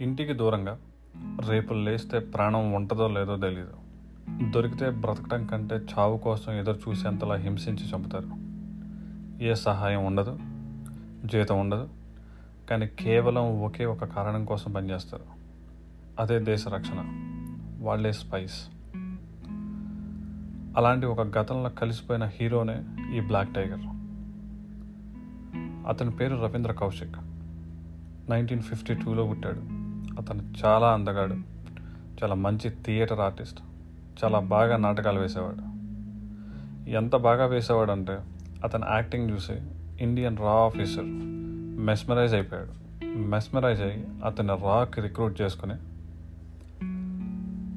ఇంటికి దూరంగా రేపు లేస్తే ప్రాణం ఉంటుందో లేదో తెలీదు. దొరికితే బ్రతకడం కంటే చావు కోసం ఎదురు చూసేంతలా హింసించి చంపుతారు. ఏ సహాయం ఉండదు జీతం ఉండదు కానీ కేవలం ఒకే ఒక కారణం కోసం పనిచేస్తారు. అదే దేశ రక్షణ వాళ్ళే స్పైస్ అలాంటి ఒక గతంలో కలిసిపోయిన హీరోనే ఈ బ్లాక్ టైగర్ అతని పేరు రవీంద్ర కౌశిక్. నైన్టీన్ ఫిఫ్టీ టూలో పుట్టాడు. అతను చాలా అందగాడు. చాలా మంచి థియేటర్ ఆర్టిస్ట్. చాలా బాగా నాటకాలు వేసేవాడు. ఎంత బాగా వేసేవాడు అంటే అతని యాక్టింగ్ చూసి ఇండియన్ రా ఆఫీసర్ మెస్మరైజ్ అయిపోయాడు. మెస్మరైజ్ అయ్యి అతన్ని రాకి రిక్రూట్ చేసుకుని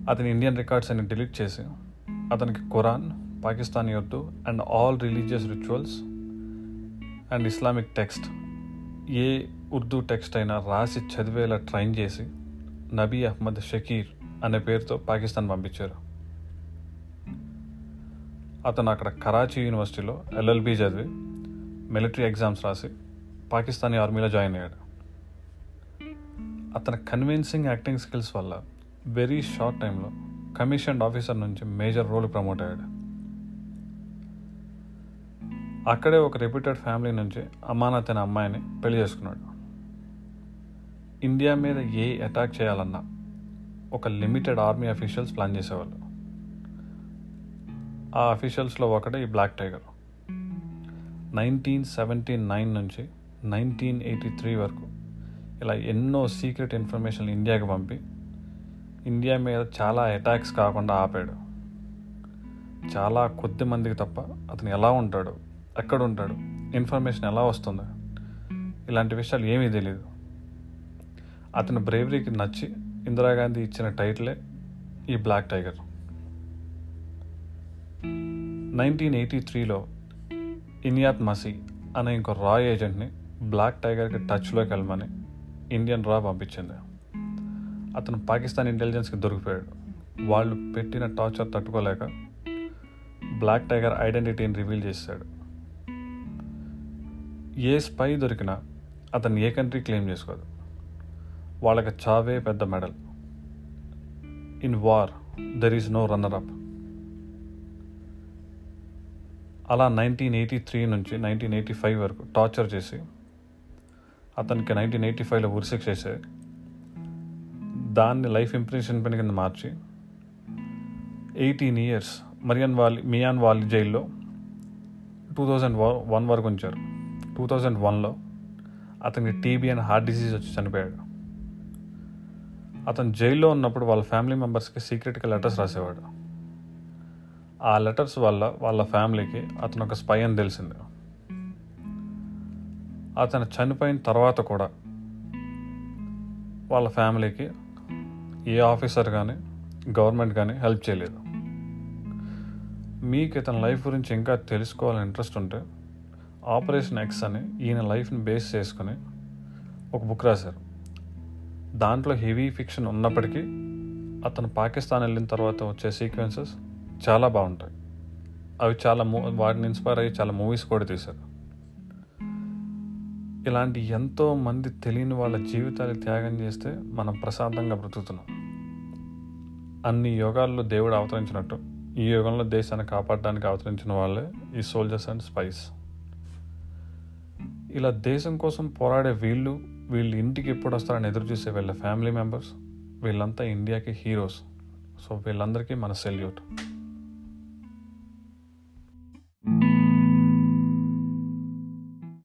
అతని ఇండియన్ రికార్డ్స్ అన్ని డిలీట్ చేసి అతనికి Quran Pakistani యొద్దు and all religious rituals and Islamic text A Urdu text అయినా రాసి చదివేలా ట్రైన్ చేసి నబీ అహ్మద్ షకీర్ అనే పేరుతో పాకిస్తాన్ పంపించారు. అతను అక్కడ కరాచీ యూనివర్సిటీలో ఎల్ఎల్బి చదివి మిలిటరీ ఎగ్జామ్స్ రాసి పాకిస్తానీ ఆర్మీలో జాయిన్ అయ్యాడు. అతని కన్విన్సింగ్ యాక్టింగ్ స్కిల్స్ వల్ల వెరీ షార్ట్ టైంలో కమిషన్డ్ ఆఫీసర్ నుంచి మేజర్ రోల్ ప్రమోట్ అయ్యాడు. అక్కడే ఒక రెప్యూటెడ్ ఫ్యామిలీ నుంచి అమానత్ అనే అమ్మాయిని పెళ్ళి చేసుకున్నాడు. ఇండియా మీద ఏ అటాక్ చేయాలన్నా ఒక లిమిటెడ్ ఆర్మీ అఫీషియల్స్ ప్లాన్ చేసేవాళ్ళు. ఆ అఫీషియల్స్లో ఒకటే ఈ black tiger. Nineteen seventy nine నుంచి నైన్టీన్ ఎయిటీ త్రీ వరకు ఇలా ఎన్నో సీక్రెట్ ఇన్ఫర్మేషన్ ఇండియాకి పంపి ఇండియా మీద చాలా అటాక్స్ కాకుండా ఆపాడు. చాలా కొద్ది మందికి తప్ప అతను ఎలా ఉంటాడు ఎక్కడ ఉంటాడు ఇన్ఫర్మేషన్ ఎలా వస్తుంది ఇలాంటి విషయాలు ఏమీ తెలియదు అతని బ్రేవరీకి నచ్చి ఇందిరాగాంధీ ఇచ్చిన టైటిలే ఈ బ్లాక్ టైగర్. నైన్టీన్ ఎయిటీ త్రీలో ఇనియాత్ మసీ అనే ఇంకో రా ఏజెంట్ని బ్లాక్ టైగర్కి టచ్లోకి వెళ్ళమని ఇండియన్ రా పంపించింది. అతను పాకిస్తాన్ ఇంటెలిజెన్స్కి దొరికిపోయాడు. వాళ్ళు పెట్టిన టార్చర్ తట్టుకోలేక బ్లాక్ టైగర్ ఐడెంటిటీని రివీల్ చేశాడు. ఏ స్పై దొరికినా అతను ఏ కంట్రీ క్లెయిమ్ చేసుకోదు. వాళ్ళకి చావే పెద్ద medal. In war there is no runner up అలా నైన్టీన్ ఎయిటీ త్రీ నుంచి నైన్టీన్ ఎయిటీ ఫైవ్ వరకు టార్చర్ చేసి అతనికి నైన్టీన్ ఎయిటీ ఫైవ్లో ఉరిశిక్ష చేసే దాన్ని లైఫ్ ఇంప్రెషన్మెంట్ కింద మార్చి ఎయిటీన్ ఇయర్స్ మరియన్ వాలి మియాన్ వాలి జైల్లో టూ థౌజండ్ వన్ వరకు ఉంచారు. టూ థౌజండ్ వన్లో అతనికి టీబీ అండ్ హార్ట్ డిసీజ్ వచ్చి చనిపోయాడు. అతను జైల్లో ఉన్నప్పుడు వాళ్ళ ఫ్యామిలీ మెంబర్స్కి సీక్రెట్గా లెటర్స్ రాసేవాడు. ఆ లెటర్స్ వల్ల వాళ్ళ ఫ్యామిలీకి అతను ఒక స్పై అని తెలిసింది. అతను చనిపోయిన తర్వాత కూడా వాళ్ళ ఫ్యామిలీకి ఏ ఆఫీసర్ కానీ గవర్నమెంట్ కానీ హెల్ప్ చేయలేదు. మీకు ఇతని లైఫ్ గురించి ఇంకా తెలుసుకోవాలని ఇంట్రెస్ట్ ఉంటే ఆపరేషన్ ఎక్స్ అని ఈయన లైఫ్ని బేస్ చేసుకుని ఒక బుక్ రాశారు. దాంట్లో హెవీ ఫిక్షన్ ఉన్నప్పటికీ అతను పాకిస్తాన్ వెళ్ళిన తర్వాత వచ్చే సీక్వెన్సెస్ చాలా బాగుంటాయి. అవి చాలా మూ వాటిని ఇన్స్పైర్ అయ్యి చాలా మూవీస్ కూడా తీశారు. ఇలాంటి ఎంతో మంది తెలియని వాళ్ళ జీవితాలు త్యాగం చేస్తే మనం ప్రశాంతంగా బ్రతుకుతున్నాం. అన్ని యోగాల్లో దేవుడు అవతరించినట్టు. ఈ యుగంలో దేశాన్ని కాపాడడానికి అవతరించిన వాళ్ళే ఈ సోల్జర్స్ అండ్ స్పైస్ ఇలా దేశం కోసం పోరాడే వీళ్ళు వీళ్ళు ఇంటికి ఎప్పుడు వస్తారని ఎదురు చూసే వీళ్ళ ఫ్యామిలీ మెంబర్స్ వీళ్ళంతా ఇండియాకి హీరోస్ సో వీళ్ళందరికీ మన సెల్యూట్